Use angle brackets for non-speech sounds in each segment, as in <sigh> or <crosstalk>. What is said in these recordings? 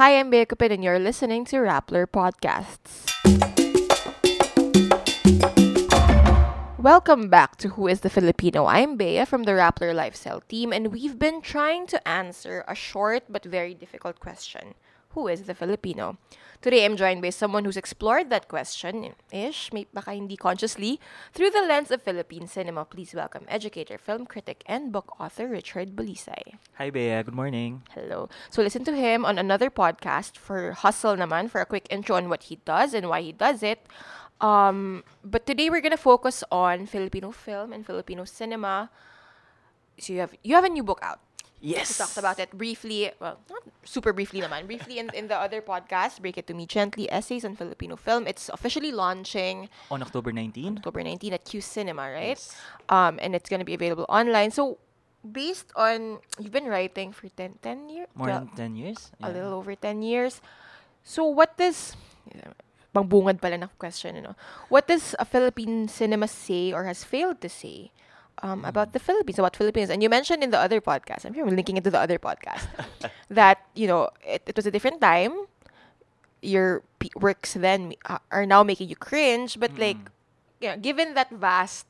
Hi, I'm Bea Cupid, and you're listening to Rappler Podcasts. Welcome back to Who is the Filipino? I'm Bea from the Rappler Lifestyle team, and we've been trying to answer a short but very difficult question Who is the Filipino? Today, I'm joined by someone who's explored that question ish, may baka hindi consciously, through the lens of Philippine cinema. Please welcome educator, film critic, and book author Richard Bolisay. Hi, Bea. Good morning. Hello. So listen to him on another podcast for Hustle naman for a quick intro on what he does and why he does it. Um, but today we're gonna focus on Filipino film and Filipino cinema. So you have you have a new book out. Yes. We talked about it briefly. Well, not super briefly naman. Briefly in, in the other podcast, Break It To Me Gently, Essays on Filipino Film. It's officially launching On October 19. October 19 at Q Cinema, right? Yes. Um, and it's gonna be available online. So based on you've been writing for 10, 10 years? More than 10 years. a little over 10 years. So what does pangbungad pala na question, you know. What does a Philippine cinema say or has failed to say um, about the Philippines, about Philippines? And you mentioned in the other podcast, I'm we're linking into the other podcast, <laughs> that, you know, it, it was a different time. Your p- works then uh, are now making you cringe, but like, you know, given that vast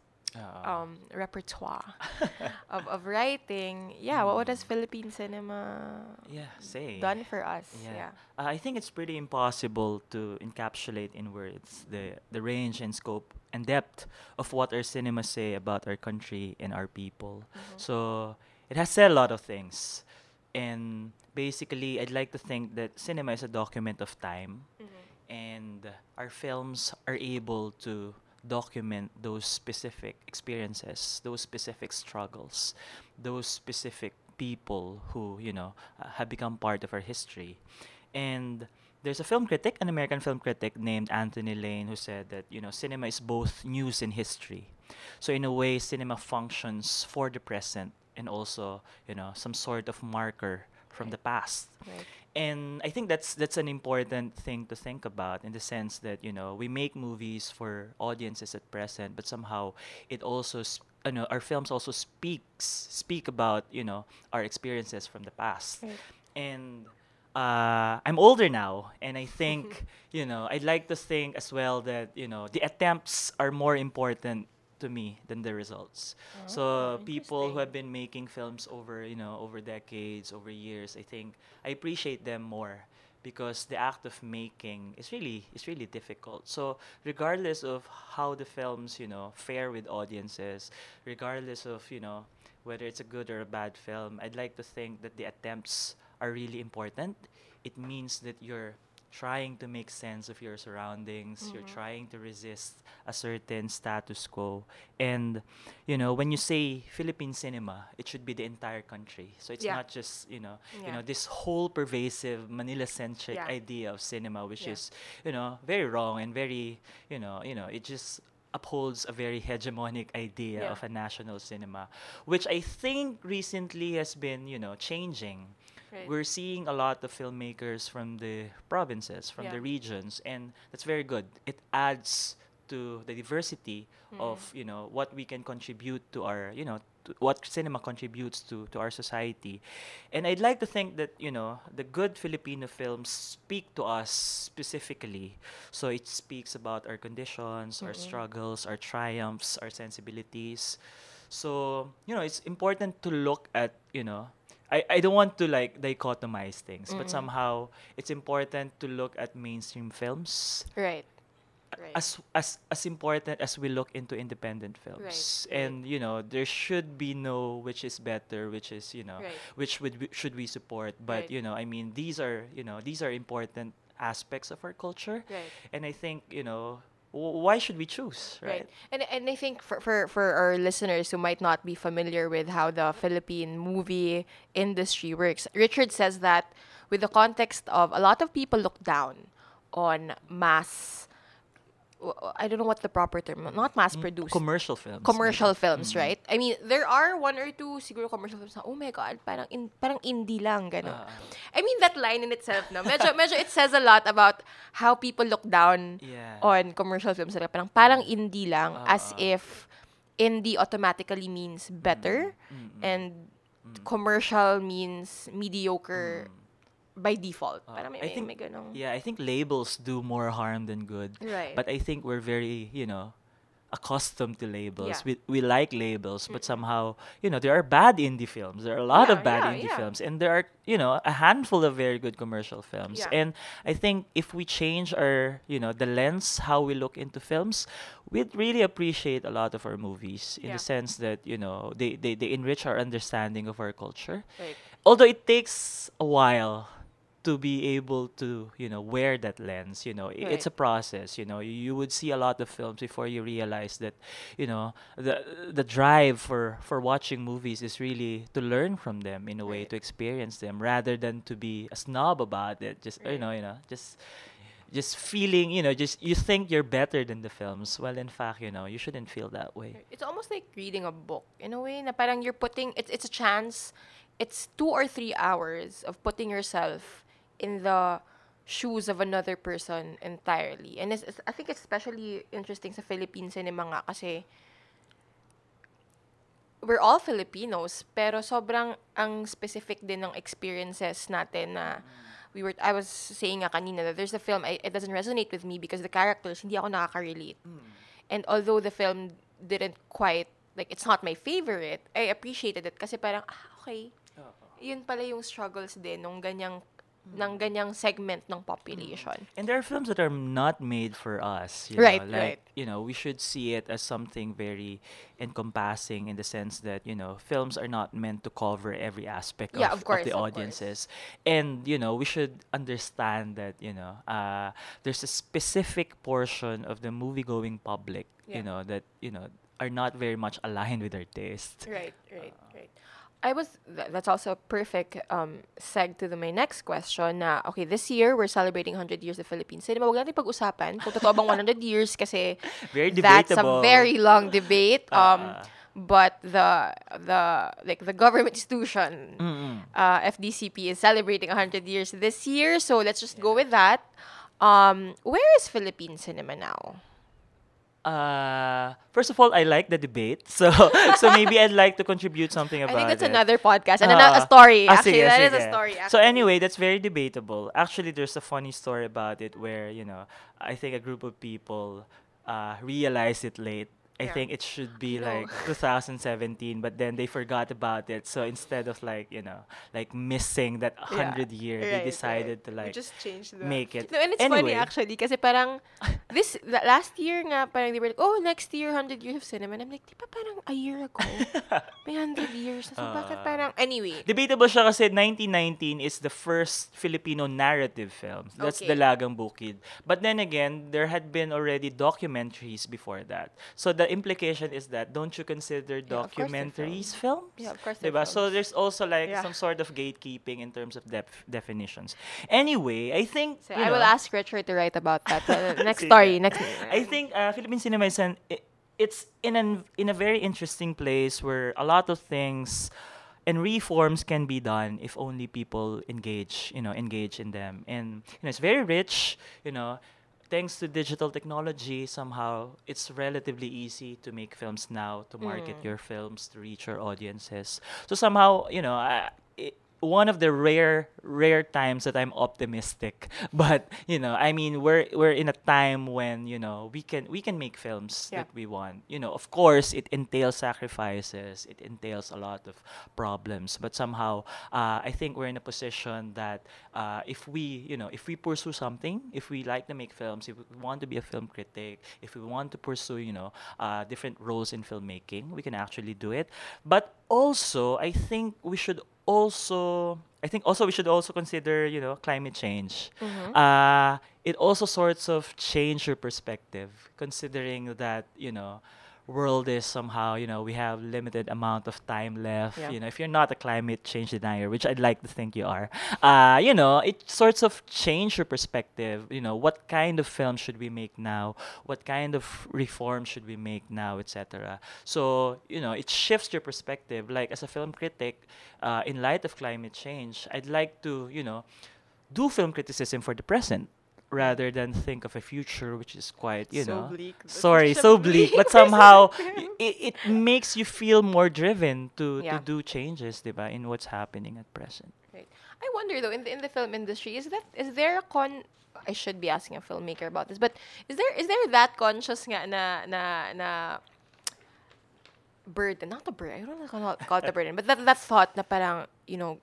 um, repertoire <laughs> of, of writing, yeah, what, what has Philippine cinema yeah, say. done for us? Yeah. yeah. Uh, I think it's pretty impossible to encapsulate in words the, the range and scope and depth of what our cinema say about our country and our people. Mm-hmm. So it has said a lot of things. And basically, I'd like to think that cinema is a document of time. Mm-hmm. and our films are able to document those specific experiences, those specific struggles, those specific people who, you know, uh, have become part of our history. And there's a film critic, an American film critic named Anthony Lane, who said that, you know, cinema is both news and history. So, in a way, cinema functions for the present and also, you know, some sort of marker from the past Right. and I think that's that's an important thing to think about in the sense that you know we make movies for audiences at present, but somehow it also sp- you know our films also speaks speak about you know our experiences from the past, Right. and uh, I'm older now, and I think <laughs> you know I'd like to think as well that you know the attempts are more important to me than the results. Oh, so Oh, people who have been making films over you know over decades, over years, I think I appreciate them more because the act of making is really is really difficult. So regardless of how the films you know fare with audiences, regardless of you know whether it's a good or a bad film, I'd like to think that the attempts are really important. It means that you're trying to make sense of your surroundings you're Mhm. trying to resist a certain status quo and you know when you say philippine cinema it should be the entire country so it's Yeah. not just you know you know this whole pervasive manila centric Yeah. idea of cinema which Yeah. is you know very wrong and very you know you know it just upholds a very hegemonic idea Yeah. of a national cinema which i think recently has been you know changing Right. we're seeing a lot of filmmakers from the provinces, from Yeah. the regions, and that's very good. It adds to the diversity of Mm-hmm. you know what we can contribute to our you know what cinema contributes to to our society, and I'd like to think that you know the good Filipino films speak to us specifically. So it speaks about our conditions, our Mm-mm. struggles, our triumphs, our sensibilities. So you know it's important to look at you know I, I don't want to like dichotomize things, but Mm-mm. somehow it's important to look at mainstream films Right. Right. as as as important as we look into independent films. right. And you know, there should be no which is better, which is, you know, Right. which would we, should we support. But you know, I mean, these are, you know, these are important aspects of our culture. Right. And I think, you know, why should we choose, Right. right? And and I think for, for for our listeners who might not be familiar with how the Philippine movie industry works, Richard says that with the context of a lot of people look down on mass I don't know what the proper term, is, not mass produced. Commercial films. commercial maybe. films, Mm. right? I mean, there are one or two siguro commercial films na, oh my God, parang, in, parang indie lang, gano'n. Ah, I mean, that line in itself, no? Medyo, <laughs> medyo it says a lot about how people look down yeah. on commercial films. Parang, parang indie lang, as Ah. if indie automatically means better, Mm, mm, and mm, commercial means mediocre mm. By default. Uh, Parang may, I think- may ganong- Yeah, I think labels do more harm than good. Right. But I think we're very, you know, accustomed to labels. Yeah. We we like labels, but somehow, you know, there are bad indie films. There are a lot Yeah, of bad yeah, indie films, and there are, you know, a handful of very good commercial films. And I think if we change our, you know, the lens how we look into films, we'd really appreciate a lot of our movies in the sense that, you know, they, they they enrich our understanding of our culture Right. although it takes a while to be able to you know wear that lens you know. I- it's a process you know. You would see a lot of films before you realize that you know the the drive for for watching movies is really to learn from them in a way Right. to experience them rather than to be a snob about it. Just you know you know just just feeling you know just you think you're better than the films. Well in fact you know you shouldn't feel that way. It's almost like reading a book in a way na parang you're putting it's it's a chance it's 2 or 3 hours of putting yourself in the shoes of another person entirely. And it's, it's- I think it's especially interesting sa Philippine cinema nga kasi we're all Filipinos pero sobrang ang specific din ng experiences natin na we were I was saying nga kanina that there's a film I, it doesn't resonate with me because the characters hindi ako nakaka-relate. And although the film didn't quite like it's not my favorite, I appreciated it kasi parang ah okay. Yun pala yung struggles din nung ganyang ng ganyang segment ng population. And there are films that are not made for us. You Right, know, like, right. You know, we should see it as something very encompassing in the sense that, you know, films are not meant to cover every aspect Yeah, of, of course, the of course. audiences. And, you know, we should understand that, you know, uh, there's a specific portion of the movie going public, Yeah. you know, that, you know, are not very much aligned with our taste. Right, right, right. I was th- that's also a perfect um seg to the my next question na okay this year we're celebrating 100 years of Philippine cinema. Huwag natin pag-usapan kung totoo bang 100 years kasi <laughs> Very that's a debatable. very long debate. <laughs> Um Ah. but the the like the government institution Mm-mm. uh, FDCP is celebrating 100 years this year, so let's just go with that. Um, where is Philippine cinema now? Uh, first of all, I like the debate, so <laughs> so maybe I'd like to contribute something about it. I think that's it. another podcast and ano- a Ah, story. ah, Actually, sige, that is a story. So anyway, that's very debatable. Actually, there's a funny story about it where you know I think a group of people uh, realized it late. I Yeah. think it should be No. like 2017, but then they forgot about it. So instead of like you know like missing that Yeah, hundred year, right, they right. decided to We like just changed the make it. No, and it's funny Anyway. actually kasi parang this last year nga parang they were like, oh, next year 100 years of cinema. And I'm like, di ba parang a year ago? <laughs> May 100 years. So bakit Ah. parang anyway. Debatable siya kasi 1919 is the first Filipino narrative film. That's Okay. Dalagang Bukid. But then again, there had been already documentaries before that. So the implication is that don't you consider Yeah, of course they're documentaries films. films? Yeah, of course Diba? So there's also like Yeah. some sort of gatekeeping in terms of def- definitions. Anyway, I think So I will ask Richard to write about that. Uh, <laughs> next story, next. I think uh, Philippine cinema is an i- it's in an in a very interesting place where a lot of things and reforms can be done if only people engage, you know, engage in them. And you know, it's very rich, you know, thanks to digital technology somehow it's relatively easy to make films now to market Mm. your films to reach your audiences. So somehow, you know, I, it, one of the rare rare times that I'm optimistic. <laughs> But you know, I mean, we're we're in a time when you know we can we can make films Yeah. that we want. You know, of course, it entails sacrifices. It entails a lot of problems. But somehow, uh, I think we're in a position that uh, if we you know if we pursue something, if we like to make films, if we want to be a film critic, if we want to pursue you know uh, different roles in filmmaking, we can actually do it. But also, I think we should also I think also we should also consider you know climate change. Mhm. Uh, it also sorts of change your perspective, considering that you know world is somehow you know we have limited amount of time left Yeah. you know if you're not a climate change denier which i'd like to think you are uh you know it sorts of change your perspective you know what kind of film should we make now? What kind of reform should we make now etc so you know it shifts your perspective. Like as a film critic uh, in light of climate change i'd like to you know do film criticism for the present rather than think of a future which is quite you So know. bleak. Sorry so bleak but <laughs> somehow it, it makes you feel more driven to, Yeah. to do changes diba, in what's happening at present. I wonder though in the in the film industry is that is there a con I should be asking a filmmaker about this but is there is there that conscious nga na na na burden? Not a burden I don't know call it, call it a <laughs> burden but that that thought na parang you know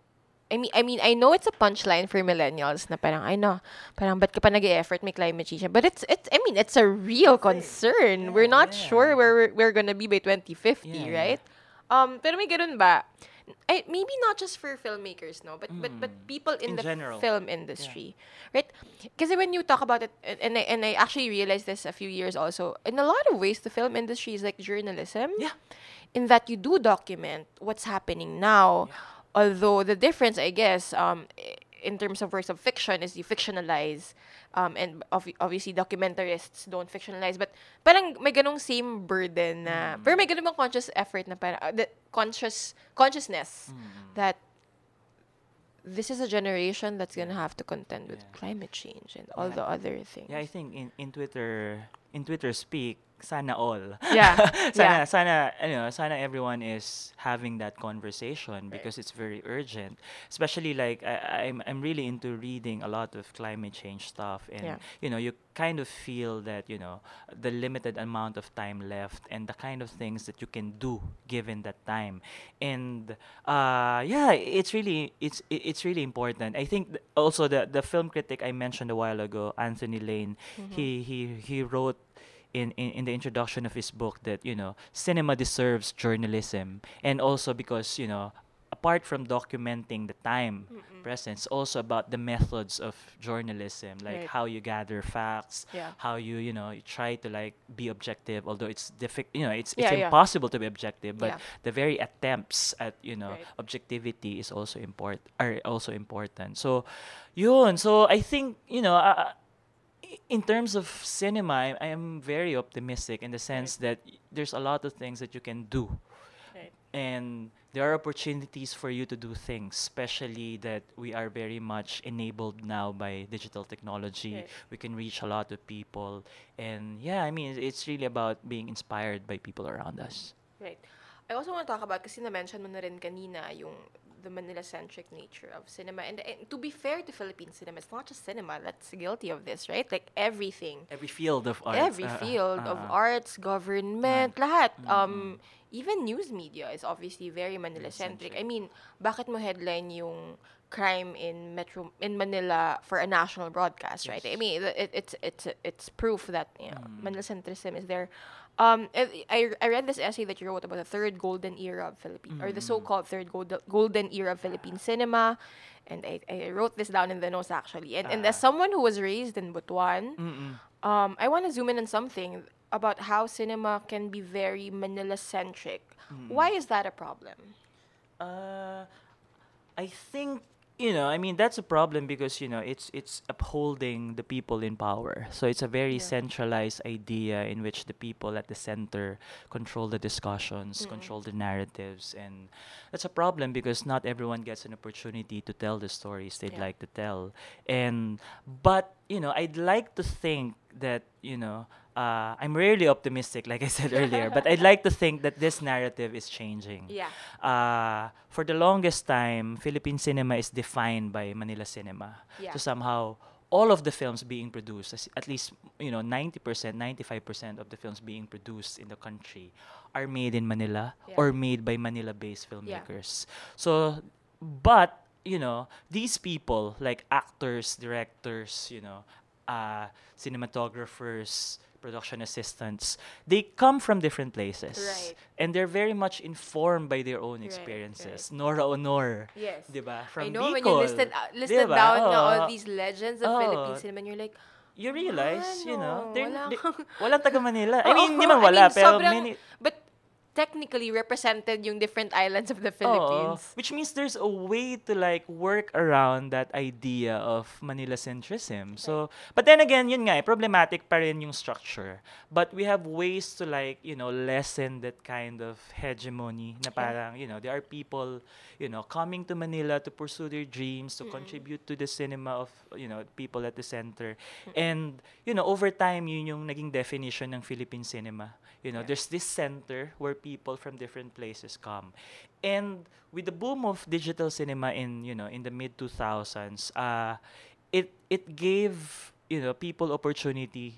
I mean, I mean, I know it's a punchline for millennials na parang, I know, parang, ba't ka pa nag-effort, may climate change. But it's, it's, I mean, it's a real concern. we're not yeah. sure where we're, we're gonna be by 2050, Yeah, yeah. right? Um, pero may ganun ba? I, maybe not just for filmmakers, no, but but but people in, In the general. film industry, right? Because when you talk about it, and- and I, and I actually realized this a few years also, in a lot of ways, the film industry is like journalism. Yeah. In that you do document what's happening now, although the difference, I guess, um, in terms of works of fiction is you fictionalize, um, and obvi- obviously documentarists don't fictionalize, but parang may ganong same burden na, Mm. pero may ganong conscious effort na parang, uh, the conscious, consciousness Mm. that this is a generation that's gonna have to contend with Yeah. climate change and all Yeah. the other things. Yeah, I think in, in Twitter in Twitter speak, sana all. Yeah, <laughs> sana yeah. sana you know, sana everyone is having that conversation because it's very urgent. Especially like I, I'm I'm really into reading a lot of climate change stuff and Yeah. you know, you kind of feel that, you know, the limited amount of time left and the kind of things that you can do given that time. And uh yeah, it's really it's it's really important. I think th- also the the film critic I mentioned a while ago, Anthony Lane, he he he wrote in, in, in the introduction of his book that you know cinema deserves journalism and also because you know apart from documenting the time presence also about the methods of journalism like Right. how you gather facts Yeah. how you you know you try to like be objective although it's difficult you know it's Yeah, it's yeah. impossible to be objective but the very attempts at you know Right. objectivity is also important are also important so yun so i think you know uh, in terms of cinema I, I am very optimistic in the sense that y- there's a lot of things that you can do Right. and there are opportunities for you to do things especially that we are very much enabled now by digital technology Right. we can reach a lot of people and yeah i mean it's really about being inspired by people around us Right. I also want to talk about, kasi na-mention mo na rin kanina, yung the Manila-centric nature of cinema. And, and to be fair to Philippine cinema, it's not just cinema that's guilty of this, right? Like everything. every field of art Every uh, field of uh, uh. arts, government, lahat. Mm, Um, even news media is obviously very Manila-centric. I mean, bakit mo headline yung crime in Metro in Manila for a national broadcast, right? I mean, it, it's it's it's proof that you know, Mm. Manila centrism is there. Um, I, I read this essay that you wrote about the third golden era of Philippine or the Mm. so-called third gold, golden era of Philippine cinema, and I, I wrote this down in the notes actually. And and as Ah. someone who was raised in Butuan, Mm-mm. um, I want to zoom in on something about how cinema can be very Manila-centric. Mm. Why is that a problem? Uh, I think you know. I mean, that's a problem because you know it's it's upholding the people in power. So it's a very Yeah. centralized idea in which the people at the center control the discussions, Mm-mm. control the narratives, and that's a problem because not everyone gets an opportunity to tell the stories they'd Yeah. like to tell. And but you know, I'd like to think that you know. Uh, I'm rarely optimistic, like I said earlier, but I'd <laughs> like to think that this narrative is changing Yeah. uh, for the longest time, Philippine cinema is defined by Manila cinema. Yeah. So somehow, all of the films being produced, at least you know, ninety percent, ninety-five percent of the films being produced in the country, are made in Manila Yeah. or made by Manila-based filmmakers. Yeah. So, but you know, these people like actors, directors, you know, uh, cinematographers, production assistants, they come from different places. Right. And they're very much informed by their own Right, experiences. Nora Honor, Yes. diba? From I know when Bicol, you listed uh, listed diba? down na all Oo. these legends of Oo. Philippine cinema, and you're like, You realize, you know, Ano, they're, wala <laughs> they, walang taga Manila. I mean, hindi man I wala, mean, pero sobrang- many, but technically represented yung different islands of the Oo. Philippines. which means there's a way to like work around that idea of Manila centrism. So, but then again, yun nga, eh, problematic pa rin yung structure. But we have ways to like, you know, lessen that kind of hegemony na parang, you know, there are people, you know, coming to Manila to pursue their dreams, to contribute to the cinema of, you know, people at the center. And, you know, over time, yun yung naging definition ng Philippine cinema. You know, Yeah. there's this center where people from different places come. And with the boom of digital cinema in, you know, in the mid 2000s, uh, it it gave, you know, people opportunity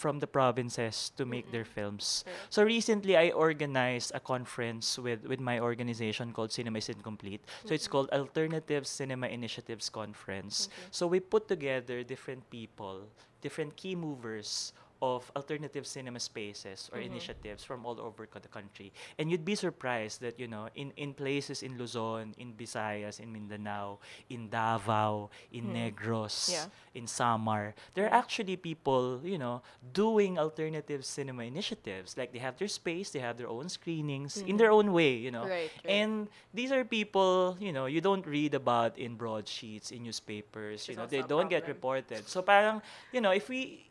from the provinces to make their films. Correct. So recently, I organized a conference with, with my organization called Cinema is Incomplete. So it's called Alternative Cinema Initiatives Conference. Okay. So we put together different people, different key movers of alternative cinema spaces or Mhm. initiatives from all over the country. And you'd be surprised that, you know, in, in places in Luzon, in Visayas, in Mindanao, in Davao, in Mm. Negros, Yeah. in Samar, there are actually people, you know, doing alternative cinema initiatives. Like they have their space, they have their own screenings in their own way, you know. Right, right. And these are people, you know, you don't read about in broadsheets, in newspapers, you know, they don't get reported. So parang, you know, if we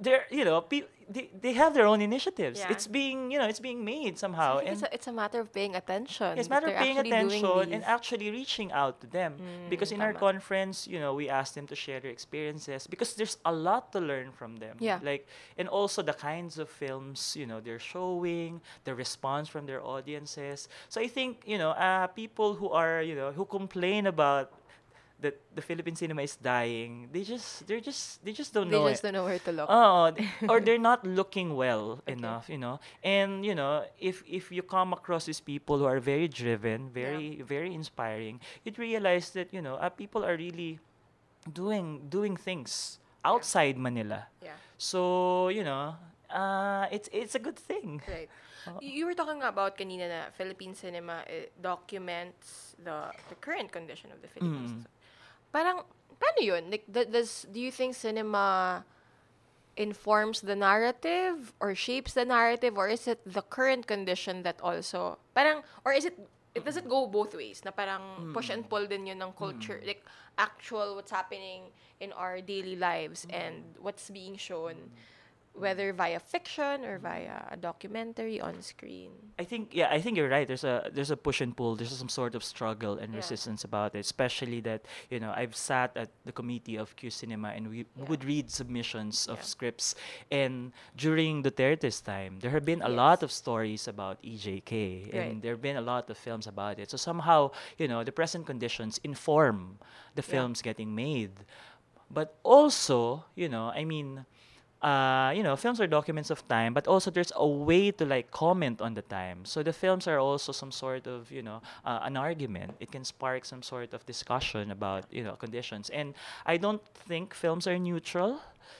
they're you know pe- they, they have their own initiatives Yeah. it's being you know it's being made somehow think and it's, a, it's a matter of paying attention. it's a matter of paying attention and actually reaching out to them because Mm, in our conference you know we asked them to share their experiences because there's a lot to learn from them Yeah. like and also the kinds of films you know they're showing the response from their audiences so i think you know uh, people who are you know who complain about that the Philippine cinema is dying they just they're just they just don't they know just it. don't know where to look. Oh, <laughs> or they're not looking well Okay. enough, you know. And you know, if if you come across these people who are very driven, very very inspiring, you'd realize that you know, uh, people are really doing doing things outside Manila. Yeah. So you know, uh, it's it's a good thing. Right. <laughs> You were talking about kanina na Philippine cinema eh, documents the the current condition of the Philippines. Mm. Parang paano yun? Like does do you think cinema informs the narrative or shapes the narrative or is it the current condition that also parang or is it it does it go both ways na parang push and pull din yun ng culture like actual what's happening in our daily lives and what's being shown whether via fiction or via a documentary on screen. I think yeah, I think you're right. There's a there's a push and pull. There's some sort of struggle and Yeah. resistance about it. Especially that you know I've sat at the committee of Q Cinema and we Yeah. would read submissions of Yeah. scripts. And during Duterte's time, there have been a lot of stories about EJK, and there have been a lot of films about it. So somehow you know the present conditions inform the films getting made. But also, you know, I mean, uh, you know, films are documents of time, but also there's a way to like comment on the time. So the films are also some sort of, you know, uh, an argument. It can spark some sort of discussion about, you know, conditions. And I don't think films are neutral.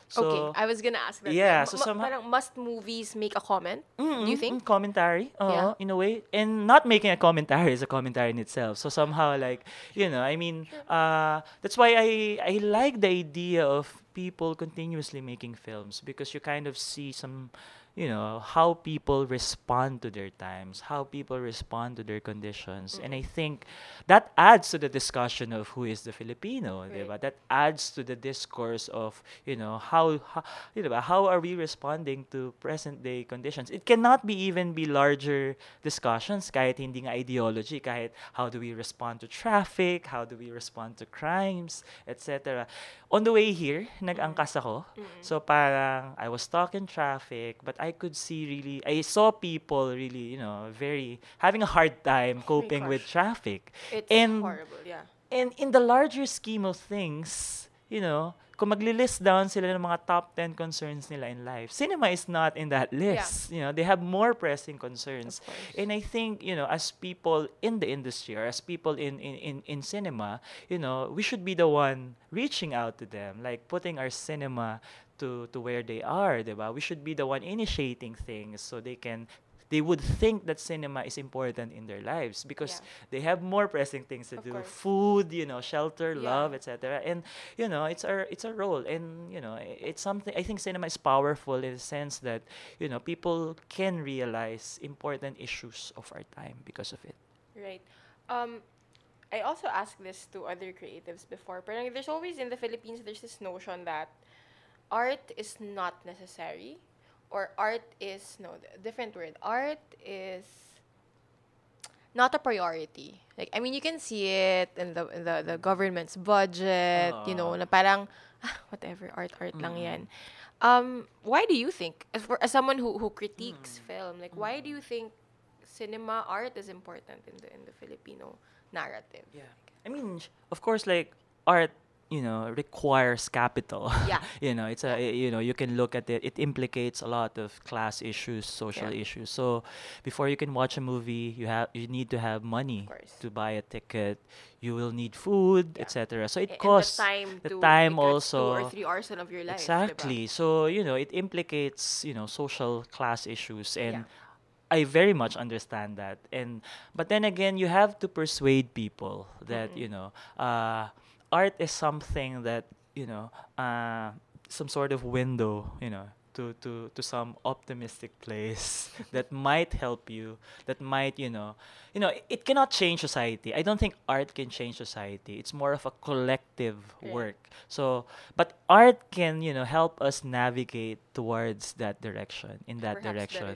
So okay, I was gonna ask that. yeah, so somehow- must movies make a comment? Do you think? mm, commentary? Yeah. Uh, in a way. And not making a commentary is a commentary in itself. So somehow like, you know, I mean, uh, that's why I, I like the idea of people continuously making films because you kind of see some, you know, how people respond to their times, how people respond to their conditions. And I mm-hmm. think that adds to the discussion of who is the Filipino, Right. diba? That adds to the discourse of, you know, how, how you know, how are we responding to present day conditions? It cannot be even be larger discussions kahit hindi nga ideology, kahit how do we respond to traffic, how do we respond to crimes, etc. On the way here, nag-angkas ako. Mm-hmm. So parang I was stuck in traffic, but I could see really, I saw people really, you know, very, having a hard time coping with traffic. It's And- horrible, yeah. And in the larger scheme of things, you know, kung magli-list down sila ng mga top 10 concerns nila in life, cinema is not in that list. Yeah. You know, they have more pressing concerns. And I think, you know, as people in the industry or as people in, in, in, in cinema, you know, we should be the one reaching out to them, like putting our cinema to, to where they are, diba? We should be the one initiating things so they can they would think that cinema is important in their lives because Yeah. they have more pressing things to Of do course. food you know shelter Yeah. love etc and you know it's our it's a role and you know it's something i think cinema is powerful in the sense that you know people can realize important issues of our time because of it Right. Um, I also asked this to other creatives before. But there's always in the Philippines there's this notion that art is not necessary, or art is no different word. Art is not a priority. Like I mean, you can see it in the in the, the government's budget. you know, Ah. na parang ah, whatever art art lang yan. Um, why do you think, as for as someone who who critiques film, like why do you think cinema art is important in the in the Filipino narrative. Yeah. I mean, of course, like art, you know, requires capital. Yeah. <laughs> you know, it's a you know you can look at it. It implicates a lot of class issues, social Yeah. issues. So before you can watch a movie, you have you need to have money to buy a ticket. You will need food, Yeah. etc. So it and costs the time the to time that's two also. or three hours of your life. Exactly. So, you know, it implicates, you know, social class issues and Yeah. I very much understand that. And but then again, you have to persuade people that, Mm-mm. you know, uh, art is something that, you know, uh, some sort of window, you know, to, to, to some optimistic place <laughs> that might help you, that might, you know, you know, it cannot change society. I don't think art can change society. It's more of a Right. work. So, but art can, you know, help us navigate towards that direction, in that Perhaps direction.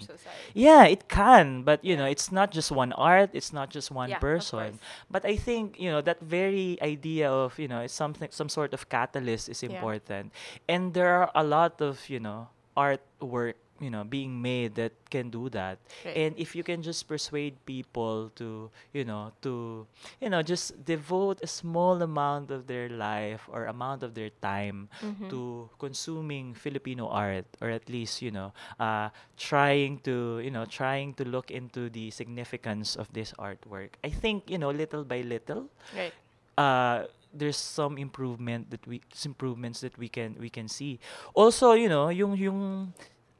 Yeah, it can, but you know, it's not just one art, it's not just one Yeah, person. But I think, you know, that very idea of, you know, it's something some sort of catalyst is Yeah. important. And there are a lot of, you know, artwork, you know, being made that can do that. Right. And if you can just persuade people to, you know, to, you know, just devote a small amount of their life or amount of their time Mhm. to consuming Filipino art, or at least, you know, uh, trying to, you know, trying to look into the significance of this artwork. I think, you know, little by little, Right. uh, there's some improvement that we improvements that we can we can see. Also, you know, yung yung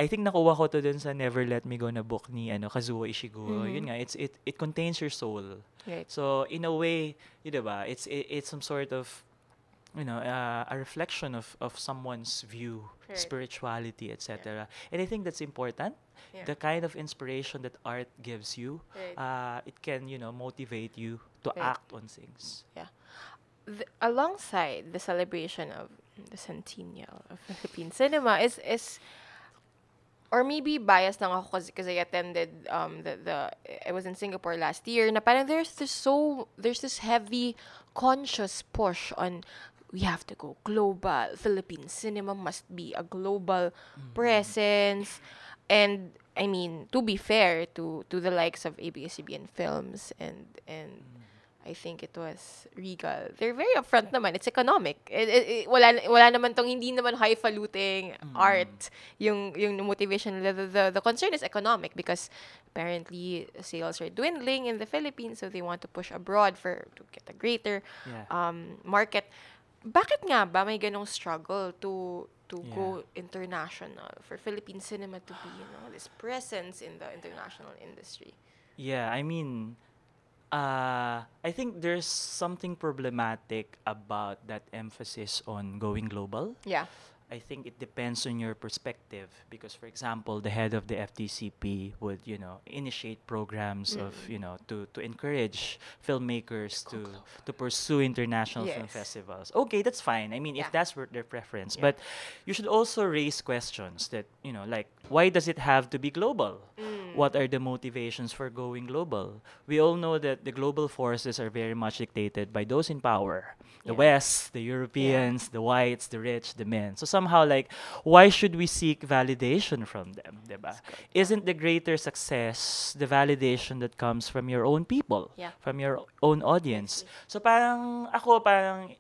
I think nakuha ko to dun sa Never Let Me Go na book ni ano Kazuo Ishiguro. Mhm. Yun nga, it's it it contains your soul. Right. So in a way, yun diba, it's it, it's some sort of you know, uh, a reflection of of someone's view, Right. spirituality, etc. And I think that's important. Yeah. The kind of inspiration that art gives you, Right. uh, it can, you know, motivate you to Right. act on things. th- alongside the celebration of the centennial of Philippine cinema is is or maybe biased lang ako kasi, kasi I attended um the the I was in Singapore last year na parang there's this so there's this heavy conscious push on we have to go global. Philippine cinema must be a global presence. And I mean to be fair to to the likes of ABS-CBN films and and I think it was Regal. They're very upfront naman. It's economic. It, it, it- wala, wala naman tong hindi naman highfalutin art yung yung motivation. The, the, the concern is economic because apparently sales are dwindling in the Philippines so they want to push abroad for to get a greater Yeah. um, market. Bakit nga ba may ganong struggle to to Yeah. go international for Philippine cinema to be, you know, this presence in the international industry? Yeah, I mean, uh, I think there's something problematic about that emphasis on going global. Yeah. I think it depends on your perspective because, for example, the head of the FDCP would, you know, initiate programs of, Mm. you know, to, to encourage filmmakers to to pursue international film festivals. Okay, that's fine. I mean, Yeah. if that's their preference, Yeah. but you should also raise questions that, you know, like why does it have to be global? Mm. What are the motivations for going global? We all know that the global forces are very much dictated by those in power. The Yeah. West, the Europeans, the whites, the rich, the men. So somehow like why should we seek validation from them, diba? Isn't the greater success the validation that comes from your own people, Yeah. from your own audience? So parang ako parang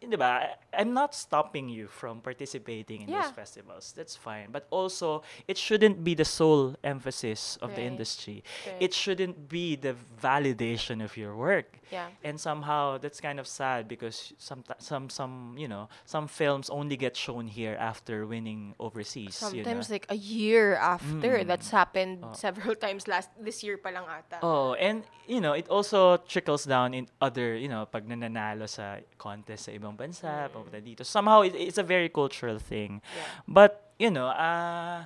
di ba, I- I'm not stopping you from participating in Yeah. those festivals. That's fine. But also, it shouldn't be the sole emphasis of the industry. Right. It shouldn't be the validation of your work. Yeah. And somehow that's kind of sad because some some some you know some films only get shown here after winning overseas. you know. Sometimes like a year after. Mm. That's happened Oh. several <laughs> times last this year pa lang ata. Oh, and you know, it also trickles down in other, you know, pag nananalo sa contest sa ibang bansa, Mm. papunta dito. Somehow it, it's a very cultural thing. Yeah. But, you know, uh,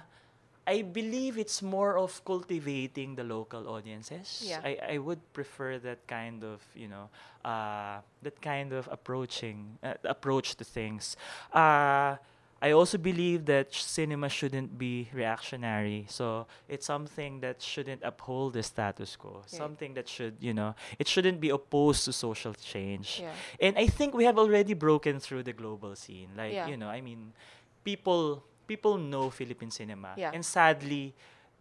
I believe it's more of cultivating the local audiences. Yeah. I, I would prefer that kind of, you know, uh, that kind of approaching, uh, approach to things. Uh, I also believe that sh- cinema shouldn't be reactionary. So it's something that shouldn't uphold the status quo. Yeah. Something that should, you know, it shouldn't be opposed to social change. Yeah. And I think we have already broken through the global scene. Like, Yeah. you know, I mean, people people know Philippine cinema. Yeah. And sadly,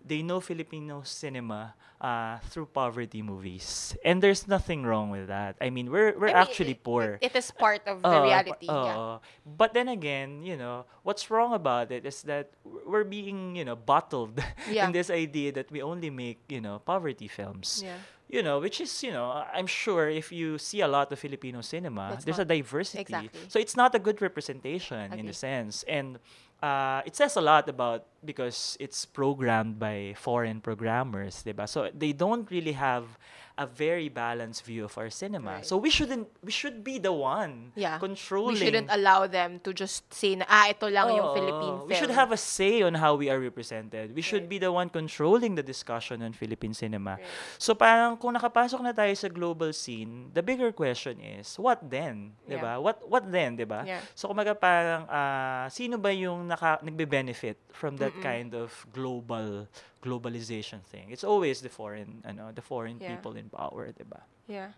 they know Filipino cinema uh, through poverty movies, and there's nothing wrong with that. I mean, we're we're I mean, actually it- poor. It, it is part of the Oo, reality. pa- yeah. But then again, you know, what's wrong about it is that we're being, you know, bottled <laughs> Yeah. in this idea that we only make, you know, poverty films. Yeah. You know, which is, you know, I'm sure if you see a lot of Filipino cinema, It's there's a diversity. exactly. So it's not a good representation in a sense. And uh, it says a lot about because it's programmed by foreign programmers, diba? So they don't really have a very balanced view of our cinema. Right. So we shouldn't we should be the one Yeah. controlling We shouldn't allow them to just say na, ah, ito lang yung Oo, Philippine film. We should have a say on how we are represented. We should Right. be the one controlling the discussion on Philippine cinema. Right. So parang kung nakapasok na tayo sa global scene, the bigger question is, what then? 'Di Yeah. ba? What what then, 'di ba? Yeah. So kumaga parang ah, sino ba yung naka nagbe-benefit from that Mm-mm. kind of global globalization thing? It's always the foreign ano, the foreign Yeah. people in power, 'di ba? Yeah.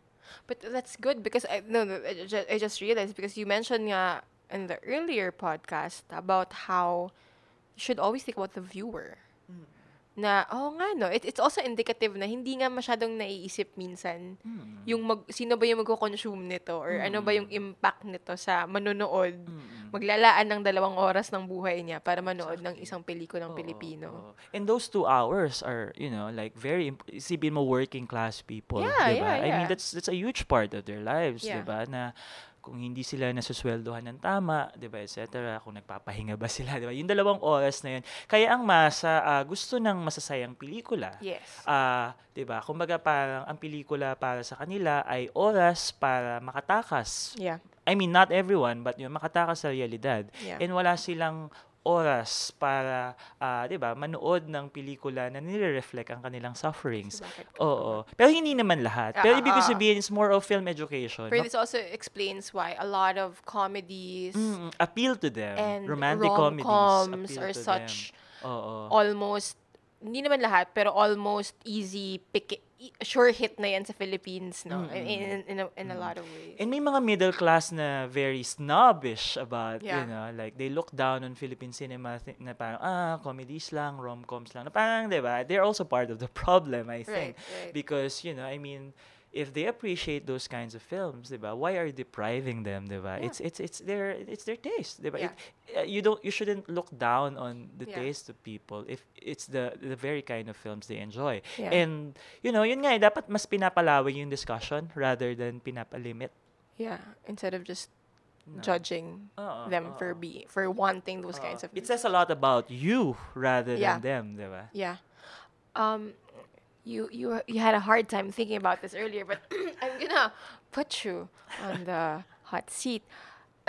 But that's good because I no, no I, ju- I just realized because you mentioned nga in the earlier podcast about how you should always think about the viewer. Na, oh nga no, it, it's also indicative na hindi nga masyadong naiisip minsan Mm. yung mag, sino ba yung magko-consume nito or ano ba yung impact nito sa manonood. Mm. Maglalaan ng dalawang oras ng buhay niya para manood ng isang pelikulang Oo, Pilipino. oo. And those two hours are, you know, like very, imp- isipin mo working class people, Yeah, diba? yeah, I mean, yeah. that's that's a huge part of their lives, Yeah. diba? Na kung hindi sila nasusweldohan ng tama, 'di ba, etc. Kung nagpapahinga ba sila, 'di ba? Yung dalawang oras na 'yun. Kaya ang masa ah, gusto ng masasayang pelikula. Yes. Ah, 'di ba? Kumbaga parang ang pelikula para sa kanila ay oras para makatakas. Yeah. I mean, not everyone, but yung makatakas sa realidad. Yeah. And wala silang oras para, ah, 'di ba, manood ng pelikula na nire-reflect ang kanilang sufferings. Oo. Pero hindi naman lahat. Pero Ah, ibig ah. sabihin, it's more of film education. Ma- this also explains why a lot of comedies Mm, appeal to them. and Romantic comedies. to such Them. Oo. almost hindi naman lahat pero almost easy pick sure hit na yan sa Philippines no in, in, in, a, in a lot of ways And may mga middle class na very snobbish about, Yeah. you know, like they look down on Philippine cinema thi- na parang, ah, comedies lang, rom-coms lang. Na parang, di ba, they're also part of the <laughs> problem, I right think. right Because, you know, I mean, if they appreciate those kinds of films, 'di ba? Why are you depriving them, 'di ba? Yeah. It's it's it's their it's their taste, 'di ba? Yeah. It- uh, you don't you shouldn't look down on the Yeah. taste of people if it's the the very kind of films they enjoy. Yeah. And you know, yun nga eh, dapat mas pinapalawig yung discussion rather than pinapalimit. yeah instead of just No. judging Oo, them for oo. be for wanting those Oo. kinds of It says a lot about you rather Yeah. than them, 'di ba? yeah um you you you had a hard time thinking about this earlier but <clears throat> I'm gonna put you on the hot seat.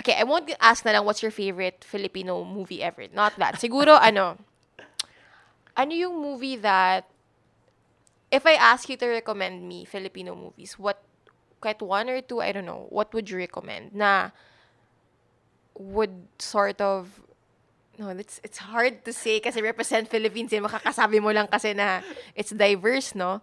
Okay I won't ask na lang what's your favorite Filipino movie ever? Not that. Siguro <laughs> ano ano yung movie that if I ask you to recommend me Filipino movies what kahit one or two I don't know what would you recommend na would sort of no it's it's hard to say kasi represent Philippines eh makakasabi mo lang kasi na it's diverse no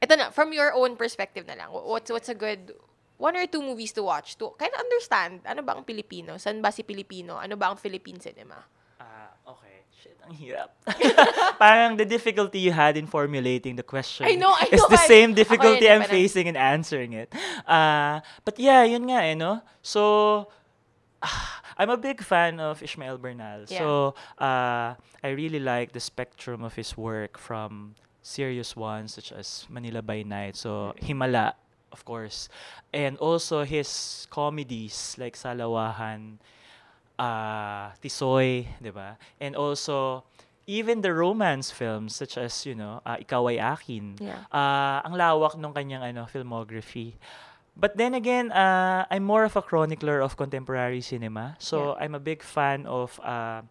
ito na from your own perspective na lang wh- what's what's a good one or two movies to watch to kind of understand ano ba ang Pilipino saan ba si Pilipino ano ba ang Philippine cinema Ah, okay. Shit, ang hirap. <laughs> Parang the difficulty you had in formulating the question I know, I is know, the I- same difficulty I'm facing in answering it. Uh, but yeah, yun nga eh, no? So, <sighs> I'm a big fan of Ishmael Bernal. Yeah. So, uh, I really like the spectrum of his work from serious ones such as Manila by Night. So, Himala, of course. And also his comedies like Salawahan, uh, Tisoy, di ba? And also, even the romance films such as, you know, uh, Ikaw ay Akin. Yeah. Uh, ang lawak nung kanyang ano, filmography. But then again, uh, I'm more of a chronicler of contemporary cinema. So I'm a big fan of uh,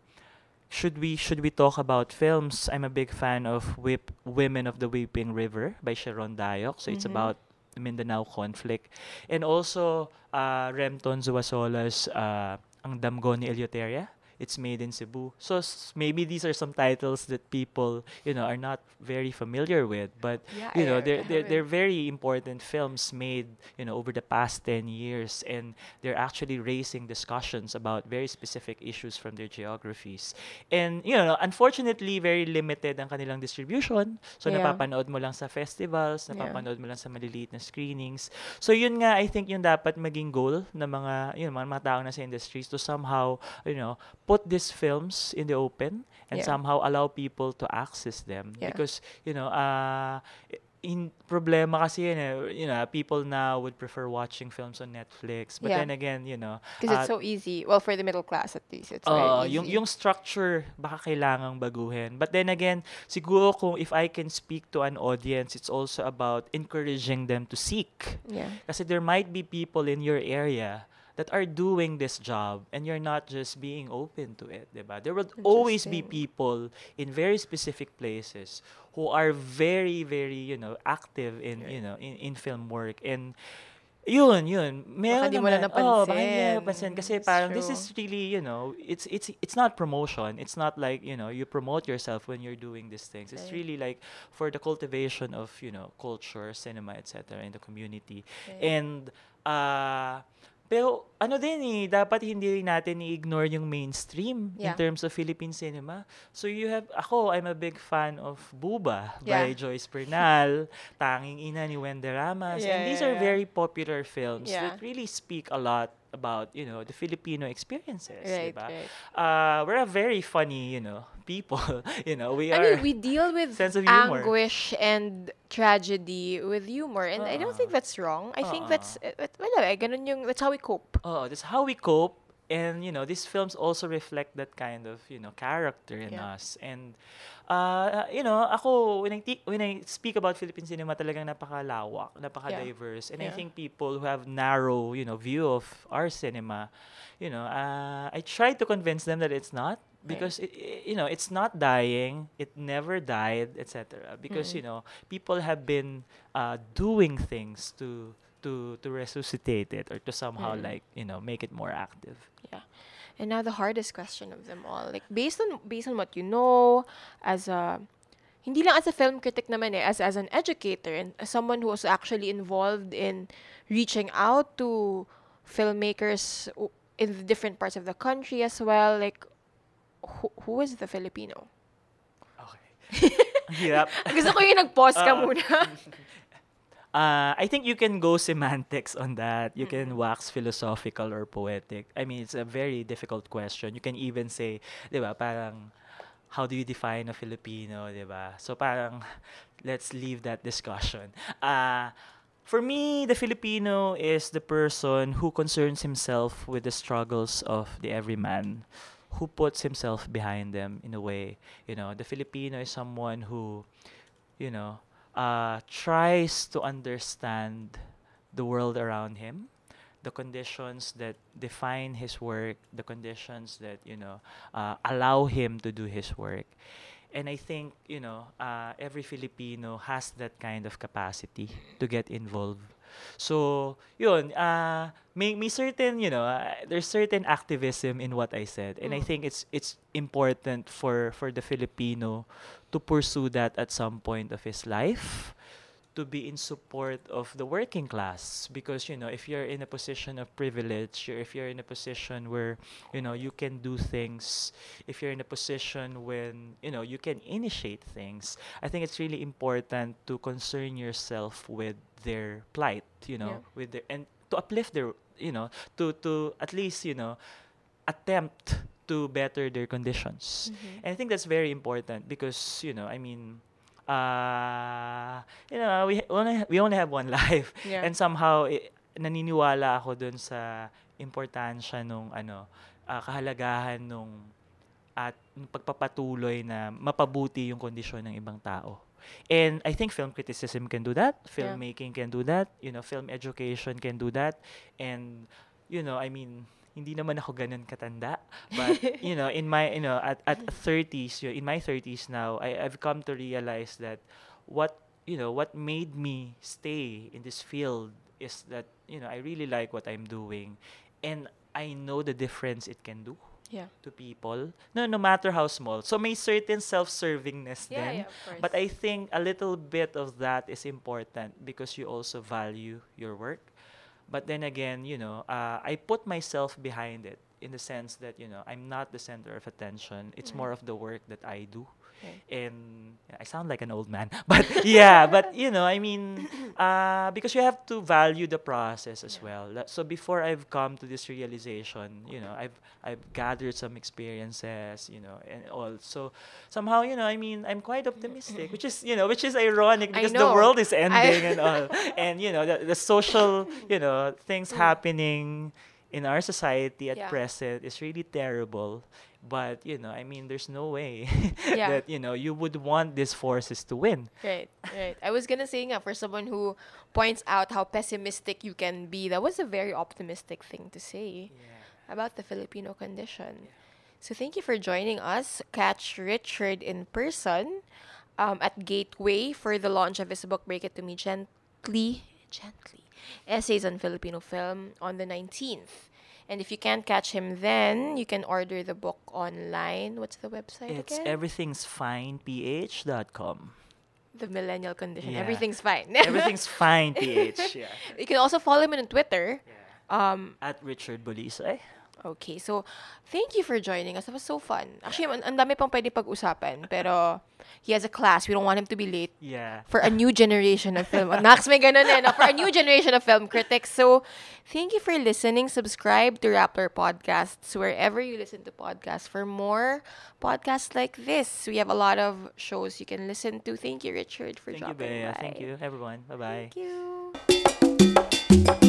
should we should we talk about films? I'm a big fan of Whip Women of the Weeping River by Sharon Dayok. So it's Mhm. about the Mindanao conflict. And also uh, Remton Zuasola's uh, Ang Damgo ni Eleuteria. It's made in Cebu. So s- maybe these are some titles that people, you know, are not very familiar with, but Yeah, you know, I they're they're, very important films made, you know, over the past 10 years and they're actually raising discussions about very specific issues from their geographies. And you know, unfortunately, very limited ang kanilang distribution. So Yeah. napapanood mo lang sa festivals, Yeah. napapanood mo lang sa maliliit na screenings. So yun nga I think yung dapat maging goal ng mga yun mga, mga tao na sa industries to somehow, you know, put these films in the open and Yeah. somehow allow people to access them Yeah. because you know, uh in problema kasi yun eh, you know, people now would prefer watching films on Netflix. But Yeah. then again, you know, Because it's uh, so easy. Well, for the middle class at least, it's very easy. yung yung structure baka kailangang baguhin. But then again, siguro kung if I can speak to an audience, it's also about encouraging them to seek. yeah. Kasi there might be people in your area that are doing this job and you're not just being open to it, 'di ba? There will always be people in very specific places who are very very, you know, active in, Right. you know, in, in film work and yun, yun. Meron di mo na naman. Oo, baka hindi mo napansin. Kasi It's parang this is really, you know, it's it's it's not promotion. It's not like, you know, you promote yourself when you're doing these things. It's really like for the cultivation of, you know, culture, cinema, etc. in the community. Right. And uh pero ano din eh, dapat hindi rin natin i-ignore yung mainstream in Yeah. terms of Philippine cinema. So you have, ako, I'm a big fan of Buba Yeah. by Joyce Bernal, Tanging Ina ni Wende Ramas. Yeah, and these yeah, are yeah. very popular films Yeah. that really speak a lot about, you know, the Filipino experiences. Right, diba? right. Uh, we're a very funny, you know, people. <laughs> you know, we I are... mean, we deal with <laughs> sense of humor. anguish and tragedy with humor, and I don't think Uh-uh. that's wrong. I think Uh-uh. that's uh, uh, wala, eh, ganun yung that's how we cope. Oh, that's how we cope. And you know, these films also reflect that kind of you know character in Yeah. us. And uh, you know, ako when I when I speak about Philippine cinema, talagang napakalawak, napaka-diverse. And I think people who have narrow you know view of our cinema, you know, uh, I try to convince them that it's not because it, you know it's not dying it never died etc because Mm. you know people have been uh, doing things to to to resuscitate it or to somehow Mm. like you know make it more active And now the hardest question of them all, like based on based on what you know, as a hindi lang as a film critic naman eh, as as an educator and as someone who was actually involved in reaching out to filmmakers in the different parts of the country as well. Like, who, who is the Filipino? okay <laughs> hirap Gusto ko yung nag-pause ka Ah. muna. <laughs> Uh, I think you can go <laughs> semantics on that. You can wax philosophical or poetic. I mean, it's a very difficult question. You can even say, di ba, parang, how do you define a Filipino, di ba? So parang, <laughs> let's leave that discussion. Uh, for me, the Filipino is the person who concerns himself with the struggles of the everyman, who puts himself behind them in a way. You know, the Filipino is someone who, you know, uh, tries to understand the world around him, the conditions that define his work, the conditions that you know uh, allow him to do his work. And I think you know uh, every Filipino has that kind of capacity to get involved. So yun, uh, may may certain you know uh, there's certain activism in what I said, and I Mm. think it's it's important for for the Filipino to pursue that at some point of his life to be in support of the working class because you know if you're in a position of privilege or if you're in a position where you know you can do things if you're in a position when you know you can initiate things i think it's really important to concern yourself with their plight you know Yeah. with their and to uplift their you know to to at least you know attempt to better their conditions Mhm. and I think that's very important because you know, I mean, uh, you know, we only we only have one <laughs> life, Yeah. and somehow i- naniniwala ako dun sa importansya nung ano, ah, kahalagahan nung at pagpapatuloy na mapabuti yung kondisyon ng ibang tao. And I think film criticism can do that, Yeah. filmmaking can do that, you know, film education can do that, and you know, I mean, hindi naman ako ganun katanda, but <laughs> you know, in my you know, at at 30s, you know, in my 30s now, I I've come to realize that what you know, what made me stay in this field is that you know, I really like what I'm doing, and I know the difference it can do Yeah. to people. No, no matter how small. So may certain self-servingness Yeah, then. yeah. But I think a little bit of that is important because you also value your work. But then again, you know, uh, I put myself behind it in the sense that, you know, I'm not the center of attention. It's more of the work that I do. Right. And I sound like an old man, <laughs> but yeah, but you know, I mean, <laughs> uh, because you have to value the process as Yeah. well. So before I've come to this realization, you know, I've I've gathered some experiences, you know, and all. So somehow, you know, I mean, I'm quite optimistic, which is, you know, which is ironic because the world is ending and <laughs> all, and you know, the, the social, you know, things happening in our society at Yeah. present is really terrible. But you know, I mean, there's no way <laughs> Yeah. that you know you would want these forces to win. Right, right. I was gonna say nga, for someone who points out how pessimistic you can be, that was a very optimistic thing to say about the Filipino condition. So thank you for joining us. Catch Richard in person um, at Gateway for the launch of his book Break It To Me Gently, Gently, Essays on Filipino Film on the 19th. And if you can't catch him then, you can order the book online. What's the website It's again? everything's fine ph.com. the millennial condition. Yeah. Everything's fine. <laughs> Everything's fine ph. Yeah. You can also follow him on Twitter. Um, At Richard Bolisay. Okay, so thank you for joining us. That was so fun. Actually, ang, ang dami pang pwede pag-usapan. Pero he has a class. We don't want him to be late Yeah. for a new generation of film. Max may ganun eh, no? For a new generation of film critics. So, thank you for listening. Subscribe to Rappler Podcasts wherever you listen to podcasts for more podcasts like this. We have a lot of shows you can listen to. Thank you, Richard, for Thank you, dropping Bea. by. Thank you, everyone. Bye bye. Thank you.